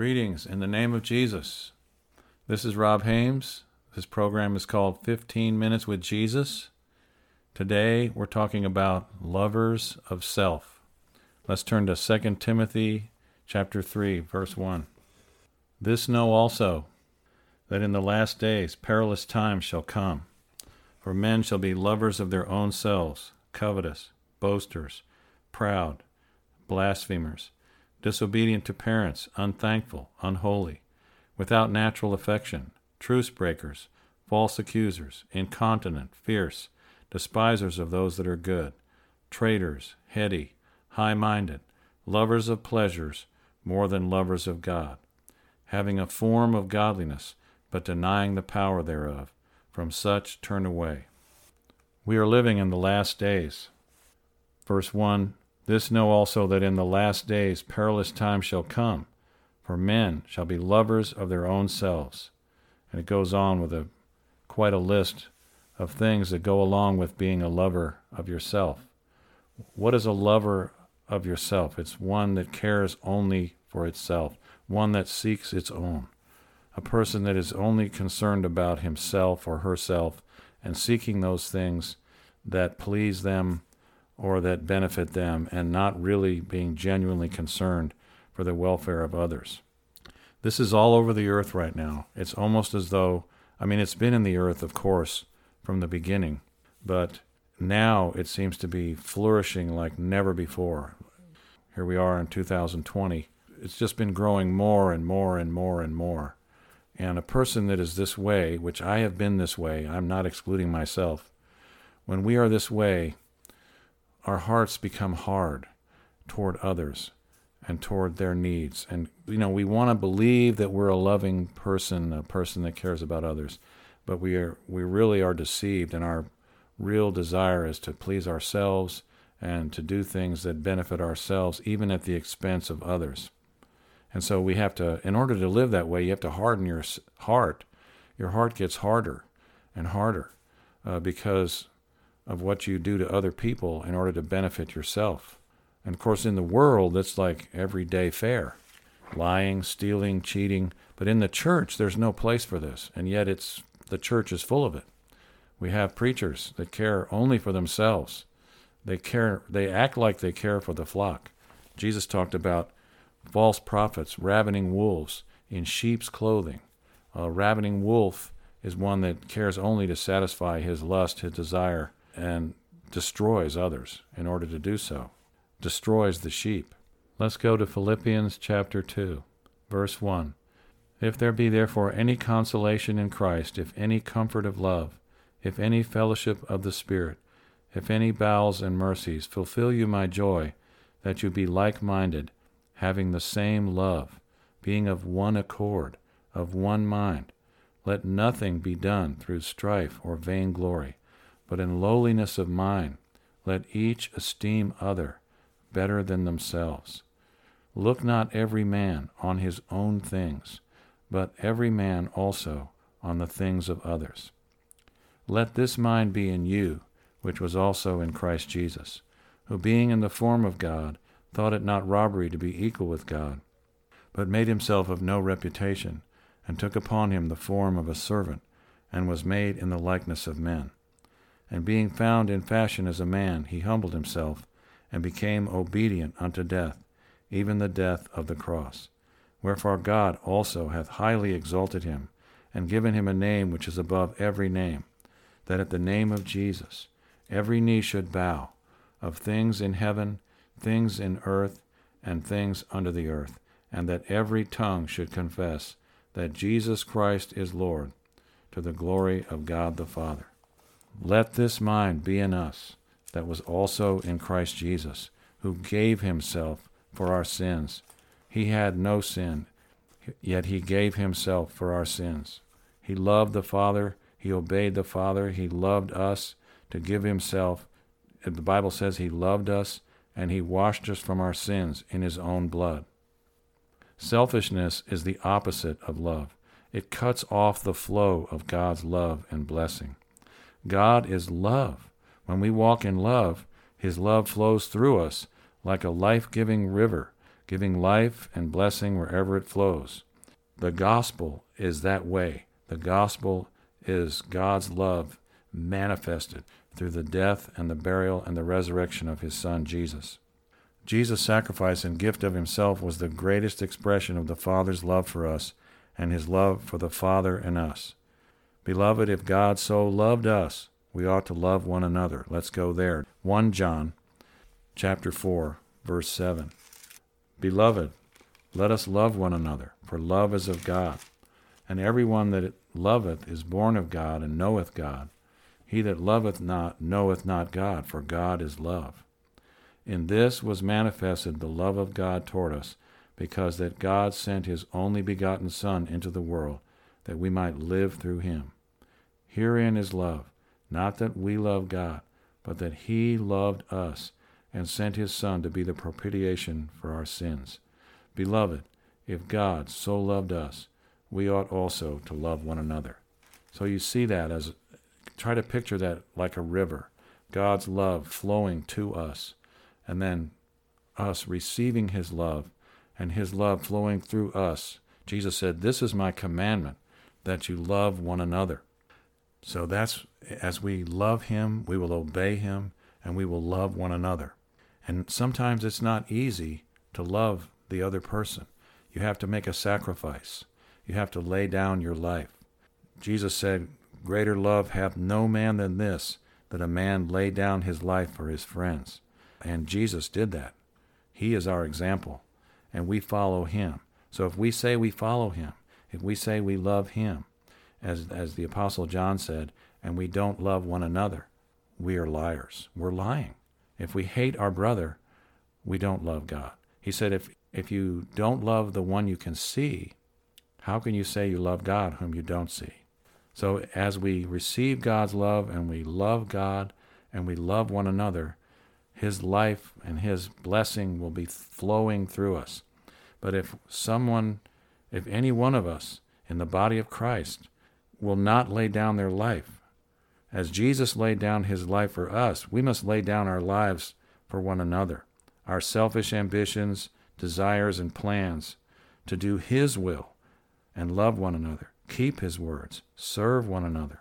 Greetings in the name of Jesus. This is Rob Hames. This program is called 15 Minutes with Jesus. Today we're talking about lovers of self. Let's turn to 2 Timothy chapter 3 verse 1. This know also that in the last days perilous times shall come. For men shall be lovers of their own selves, covetous, boasters, proud, blasphemers disobedient to parents, unthankful, unholy, without natural affection, truce breakers, false accusers, incontinent, fierce, despisers of those that are good, traitors, heady, high minded, lovers of pleasures more than lovers of God, having a form of godliness, but denying the power thereof. From such turn away. We are living in the last days. Verse 1 this know also that in the last days perilous times shall come, for men shall be lovers of their own selves. And it goes on with a quite a list of things that go along with being a lover of yourself. What is a lover of yourself? It's one that cares only for itself, one that seeks its own, a person that is only concerned about himself or herself and seeking those things that please them or that benefit them and not really being genuinely concerned for the welfare of others. This is all over the earth right now. It's almost as though, I mean, it's been in the earth, of course, from the beginning, but now it seems to be flourishing like never before. Here we are in 2020. It's just been growing more and more and more and more. And a person that is this way, which I have been this way, I'm not excluding myself, when we are this way, our hearts become hard toward others and toward their needs. And, you know, we want to believe that we're a loving person, a person that cares about others, but we, are, we really are deceived, and our real desire is to please ourselves and to do things that benefit ourselves, even at the expense of others. And so we have to, in order to live that way, you have to harden your heart. Your heart gets harder and harder uh, because of what you do to other people in order to benefit yourself. And of course, in the world, it's like everyday fare lying, stealing, cheating. But in the church, there's no place for this. And yet, it's the church is full of it. We have preachers that care only for themselves. They care. They act like they care for the flock. Jesus talked about false prophets ravening wolves in sheep's clothing. A ravening wolf is one that cares only to satisfy his lust, his desire, and destroys others in order to do so, destroys the sheep. Let's go to Philippians chapter 2, verse 1. If there be therefore any consolation in Christ, if any comfort of love, if any fellowship of the Spirit, if any bowels and mercies, fulfill you my joy, that you be like minded, having the same love, being of one accord, of one mind. Let nothing be done through strife or vainglory but in lowliness of mind, let each esteem other better than themselves. Look not every man on his own things, but every man also on the things of others. Let this mind be in you, which was also in Christ Jesus, who being in the form of God, thought it not robbery to be equal with God, but made himself of no reputation, and took upon him the form of a servant, and was made in the likeness of men. And being found in fashion as a man, he humbled himself, and became obedient unto death, even the death of the cross. Wherefore God also hath highly exalted him, and given him a name which is above every name, that at the name of Jesus every knee should bow, of things in heaven, things in earth, and things under the earth, and that every tongue should confess that Jesus Christ is Lord, to the glory of God the Father. Let this mind be in us that was also in Christ Jesus, who gave himself for our sins. He had no sin, yet he gave himself for our sins. He loved the Father, he obeyed the Father, he loved us to give himself. The Bible says he loved us and he washed us from our sins in his own blood. Selfishness is the opposite of love. It cuts off the flow of God's love and blessing. God is love. When we walk in love, His love flows through us like a life giving river, giving life and blessing wherever it flows. The gospel is that way. The gospel is God's love manifested through the death and the burial and the resurrection of his Son, Jesus. Jesus' sacrifice and gift of himself was the greatest expression of the Father's love for us and his love for the Father and us. Beloved, if God so loved us, we ought to love one another. Let's go there. 1 John chapter 4 verse 7. Beloved, let us love one another, for love is of God. And every one that loveth is born of God and knoweth God. He that loveth not knoweth not God, for God is love. In this was manifested the love of God toward us, because that God sent his only begotten Son into the world, that we might live through him. Herein is love, not that we love God, but that he loved us and sent his Son to be the propitiation for our sins. Beloved, if God so loved us, we ought also to love one another. So you see that as try to picture that like a river, God's love flowing to us, and then us receiving his love and his love flowing through us. Jesus said, This is my commandment, that you love one another. So that's as we love him, we will obey him, and we will love one another. And sometimes it's not easy to love the other person. You have to make a sacrifice. You have to lay down your life. Jesus said, Greater love hath no man than this, that a man lay down his life for his friends. And Jesus did that. He is our example, and we follow him. So if we say we follow him, if we say we love him, as, as the Apostle John said, and we don't love one another, we are liars. We're lying. If we hate our brother, we don't love God. He said, if, if you don't love the one you can see, how can you say you love God whom you don't see? So as we receive God's love and we love God and we love one another, His life and His blessing will be flowing through us. But if someone, if any one of us in the body of Christ will not lay down their life, as Jesus laid down His life for us, we must lay down our lives for one another. Our selfish ambitions, desires, and plans to do His will and love one another, keep his words, serve one another.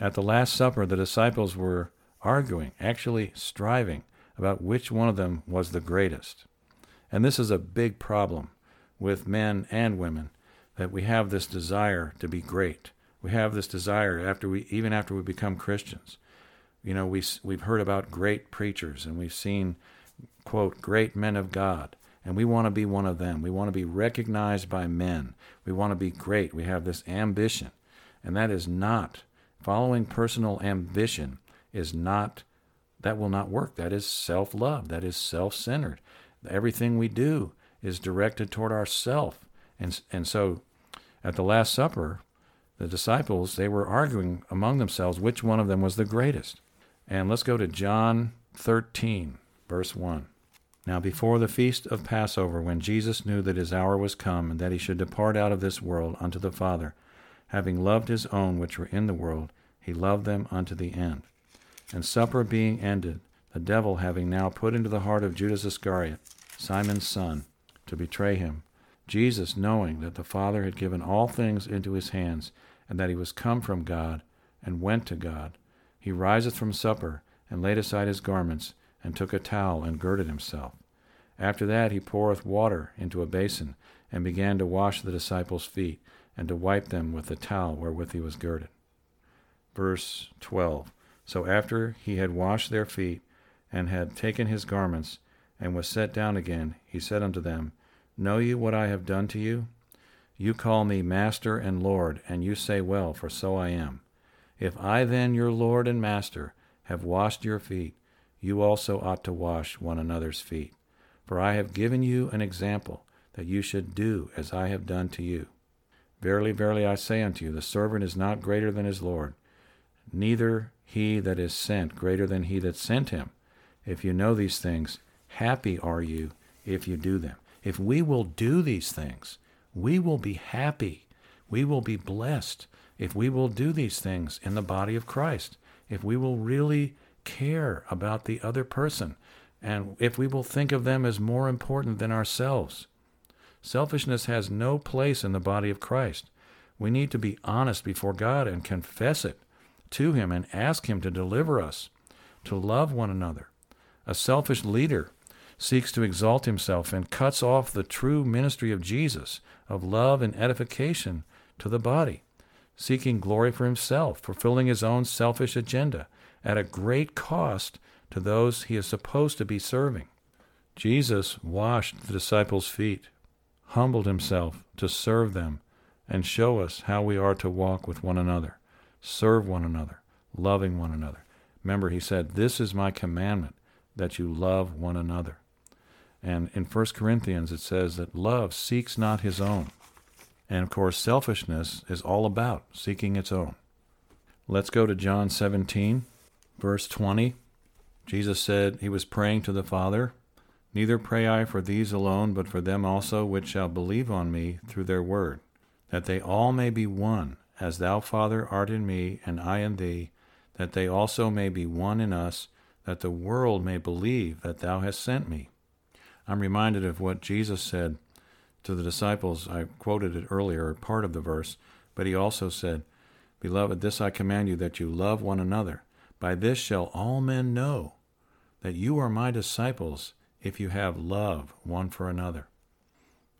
At the Last Supper, the disciples were arguing, actually striving, about which one of them was the greatest. And this is a big problem with men and women that we have this desire to be great. We have this desire after we even after we become Christians. You know, we we've heard about great preachers and we've seen quote great men of God and we want to be one of them. We want to be recognized by men. We want to be great. We have this ambition. And that is not, following personal ambition is not, that will not work. That is self love. That is self centered. Everything we do is directed toward ourself. And, and so at the Last Supper, the disciples, they were arguing among themselves which one of them was the greatest. And let's go to John 13, verse 1. Now, before the feast of Passover, when Jesus knew that his hour was come, and that he should depart out of this world unto the Father, having loved his own which were in the world, he loved them unto the end. And supper being ended, the devil having now put into the heart of Judas Iscariot, Simon's son, to betray him, Jesus, knowing that the Father had given all things into his hands, and that he was come from God, and went to God, he riseth from supper, and laid aside his garments, and took a towel and girded himself. After that he poureth water into a basin, and began to wash the disciples' feet, and to wipe them with the towel wherewith he was girded. Verse 12 So after he had washed their feet, and had taken his garments, and was set down again, he said unto them, Know you what I have done to you? You call me Master and Lord, and you say well, for so I am. If I then, your Lord and Master, have washed your feet, you also ought to wash one another's feet. For I have given you an example, that you should do as I have done to you. Verily, verily, I say unto you, the servant is not greater than his Lord, neither he that is sent greater than he that sent him. If you know these things, happy are you if you do them. If we will do these things, we will be happy. We will be blessed if we will do these things in the body of Christ. If we will really care about the other person. and if we will think of them as more important than ourselves. Selfishness has no place in the body of Christ. We need to be honest before God and confess it to Him and ask Him to deliver us, to love one another. A selfish leader seeks to exalt himself and cuts off the true ministry of Jesus, of love and edification to the body, seeking glory for himself, fulfilling his own selfish agenda at a great cost to those he is supposed to be serving. Jesus washed the disciples' feet, humbled himself to serve them, and show us how we are to walk with one another, serve one another, loving one another. Remember, he said, This is my commandment, that you love one another. And in 1 Corinthians, it says that love seeks not his own. And of course, selfishness is all about seeking its own. Let's go to John 17, verse 20. Jesus said he was praying to the Father, Neither pray I for these alone, but for them also which shall believe on me through their word, that they all may be one, as thou, Father, art in me, and I in thee, that they also may be one in us, that the world may believe that thou hast sent me. I'm reminded of what Jesus said to the disciples. I quoted it earlier, part of the verse, but he also said, Beloved, this I command you that you love one another. By this shall all men know that you are my disciples if you have love one for another.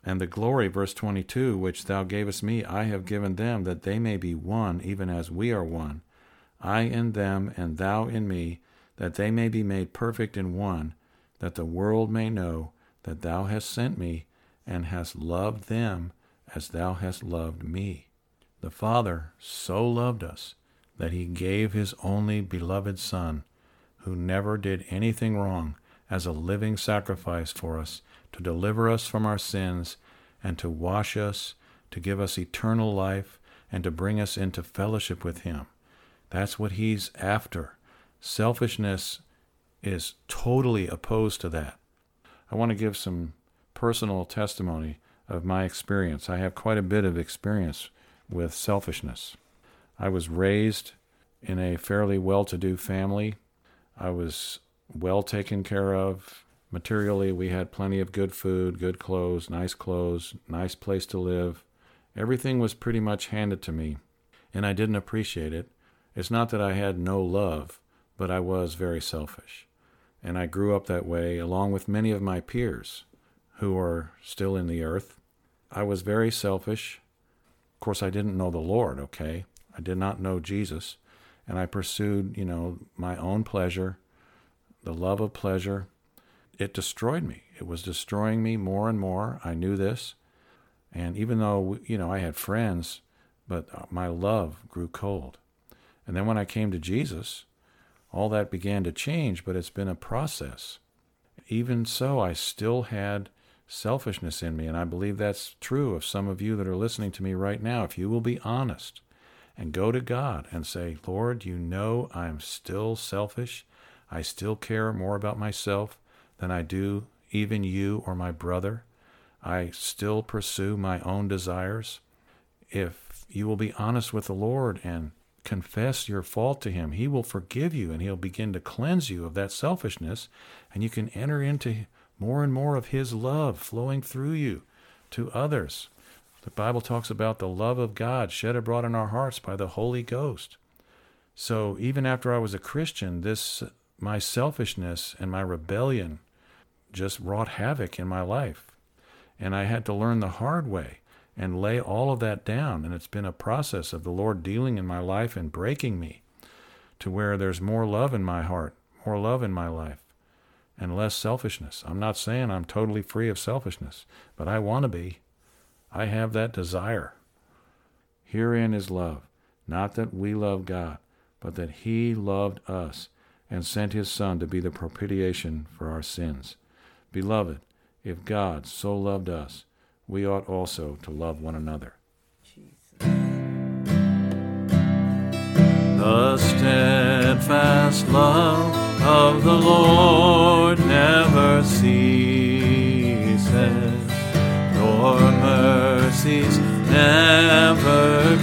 And the glory, verse 22, which thou gavest me, I have given them, that they may be one, even as we are one. I in them, and thou in me, that they may be made perfect in one, that the world may know that thou hast sent me, and hast loved them as thou hast loved me. The Father so loved us that he gave his only beloved Son who never did anything wrong, as a living sacrifice for us, to deliver us from our sins, and to wash us, to give us eternal life, and to bring us into fellowship with Him. That's what He's after. Selfishness is totally opposed to that. I want to give some personal testimony of my experience. I have quite a bit of experience with selfishness. I was raised in a fairly well to do family I was well taken care of. Materially, we had plenty of good food, good clothes, nice clothes, nice place to live. Everything was pretty much handed to me, and I didn't appreciate it. It's not that I had no love, but I was very selfish. And I grew up that way along with many of my peers who are still in the earth. I was very selfish. Of course, I didn't know the Lord, okay? I did not know Jesus and I pursued, you know, my own pleasure, the love of pleasure. It destroyed me. It was destroying me more and more. I knew this. And even though, you know, I had friends, but uh, my love grew cold. And then when I came to Jesus, all that began to change, but it's been a process. Even so, I still had selfishness in me, and I believe that's true of some of you that are listening to me right now. If you will be honest, and go to God and say, Lord, you know I'm still selfish. I still care more about myself than I do even you or my brother. I still pursue my own desires. If you will be honest with the Lord and confess your fault to Him, He will forgive you and He'll begin to cleanse you of that selfishness, and you can enter into more and more of His love flowing through you to others. The Bible talks about the love of God shed abroad in our hearts by the Holy Ghost. So even after I was a Christian, this my selfishness and my rebellion just wrought havoc in my life. And I had to learn the hard way and lay all of that down. And it's been a process of the Lord dealing in my life and breaking me to where there's more love in my heart, more love in my life, and less selfishness. I'm not saying I'm totally free of selfishness, but I want to be. I have that desire. Herein is love, not that we love God, but that He loved us and sent His Son to be the propitiation for our sins. Beloved, if God so loved us, we ought also to love one another. The steadfast love of the Lord never ceases, nor mercies never